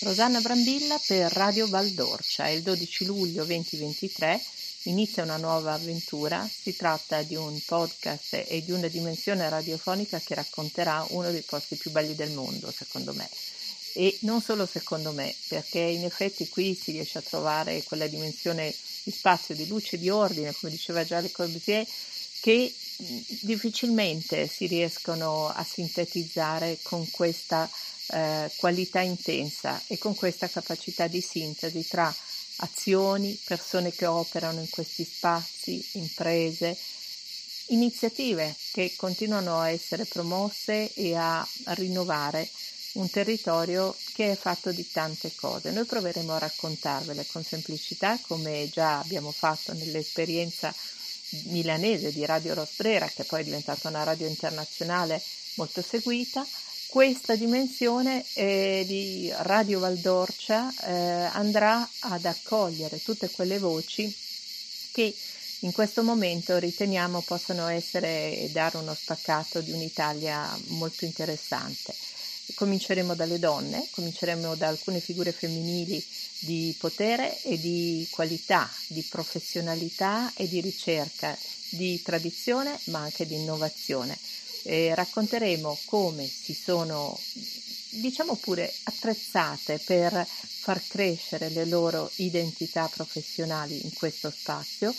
Rosanna Brambilla per Radio Valdorcia. Il 12 luglio 2023 inizia una nuova avventura. Si tratta di un podcast e di una dimensione radiofonica che racconterà uno dei posti più belli del mondo, secondo me. E non solo secondo me, perché in effetti qui si riesce a trovare quella dimensione di spazio, di luce, di ordine, come diceva già Le Corbusier, che difficilmente si riescono a sintetizzare con questa eh, qualità intensa e con questa capacità di sintesi tra azioni, persone che operano in questi spazi, imprese, iniziative che continuano a essere promosse e a rinnovare un territorio che è fatto di tante cose. Noi proveremo a raccontarvele con semplicità come già abbiamo fatto nell'esperienza milanese di Radio Rosbrera, che poi è diventata una radio internazionale molto seguita, questa dimensione eh, di Radio Valdorcia eh, andrà ad accogliere tutte quelle voci che in questo momento riteniamo possano essere e dare uno spaccato di un'Italia molto interessante. Cominceremo dalle donne, cominceremo da alcune figure femminili di potere e di qualità, di professionalità e di ricerca, di tradizione ma anche di innovazione. E racconteremo come si sono, diciamo pure, attrezzate per far crescere le loro identità professionali in questo spazio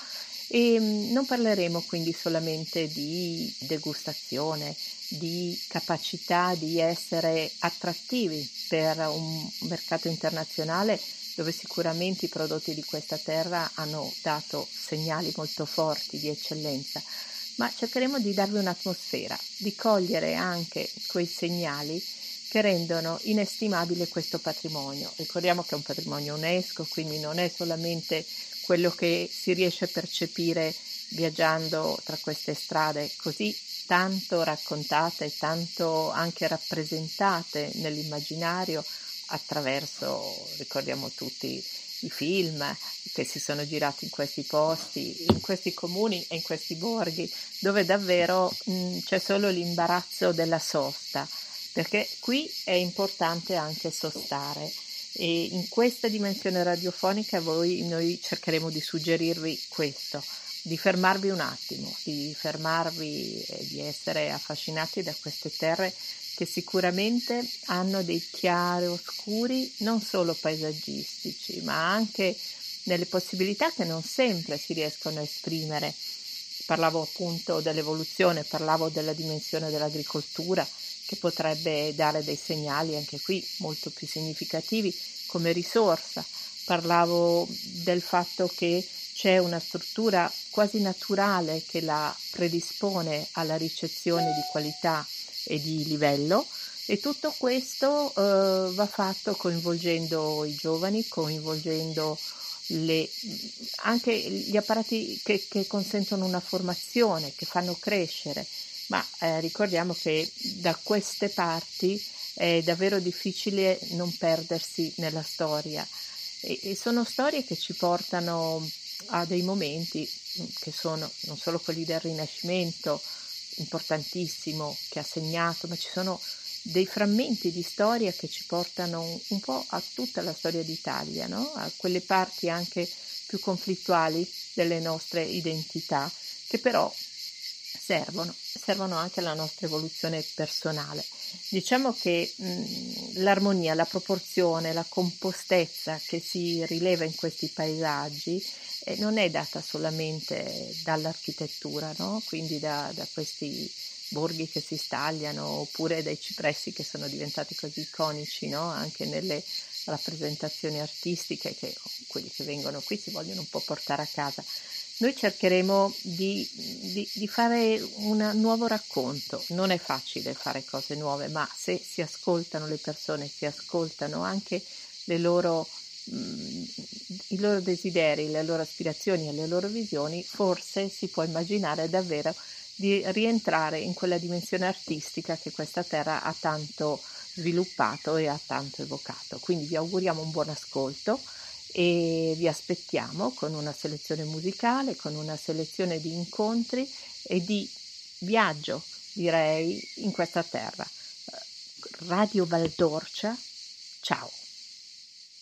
e mm, non parleremo quindi solamente di degustazione, di capacità di essere attrattivi per un mercato internazionale dove sicuramente i prodotti di questa terra hanno dato segnali molto forti di eccellenza, ma cercheremo di darvi un'atmosfera, di cogliere anche quei segnali che rendono inestimabile questo patrimonio. Ricordiamo che è un patrimonio UNESCO, quindi non è solamente quello che si riesce a percepire viaggiando tra queste strade così tanto raccontate e tanto anche rappresentate nell'immaginario attraverso, ricordiamo tutti, i film che si sono girati in questi posti, in questi comuni e in questi borghi, dove davvero mh, c'è solo l'imbarazzo della sosta, perché qui è importante anche sostare. E in questa dimensione radiofonica voi, noi cercheremo di suggerirvi questo, di fermarvi un attimo, di fermarvi e di essere affascinati da queste terre che sicuramente hanno dei chiari oscuri non solo paesaggistici, ma anche delle possibilità che non sempre si riescono a esprimere. Parlavo appunto dell'evoluzione, parlavo della dimensione dell'agricoltura che potrebbe dare dei segnali anche qui molto più significativi come risorsa. Parlavo del fatto che c'è una struttura quasi naturale che la predispone alla ricezione di qualità e di livello e tutto questo eh, va fatto coinvolgendo i giovani, coinvolgendo le, anche gli apparati che, che, consentono una formazione, che fanno crescere, ma eh, ricordiamo che da queste parti è davvero difficile non perdersi nella storia e, e sono storie che ci portano a dei momenti mm, che sono non solo quelli del Rinascimento, importantissimo che ha segnato, ma ci sono dei frammenti di storia che ci portano un, po' a tutta la storia d'Italia, no? a quelle parti anche più conflittuali delle nostre identità, che però servono, servono anche alla nostra evoluzione personale. Diciamo che mh, l'armonia, la proporzione, la compostezza che si rileva in questi paesaggi eh, non è data solamente dall'architettura, no? quindi da, da questi borghi che si stagliano oppure dai cipressi che sono diventati così iconici no? anche nelle rappresentazioni artistiche che quelli che vengono qui si vogliono un po' portare a casa. Noi cercheremo di, di, di, fare un nuovo racconto. Non è facile fare cose nuove, ma se si ascoltano le persone, si ascoltano anche le loro Mm, i loro desideri, le loro aspirazioni e le loro visioni, forse si può immaginare davvero di rientrare in quella dimensione artistica che questa terra ha tanto sviluppato e ha tanto evocato. Quindi vi auguriamo un buon ascolto e vi aspettiamo con una selezione musicale, con una selezione di incontri e di viaggio, direi, in questa terra. Radio Valdorcia, ciao!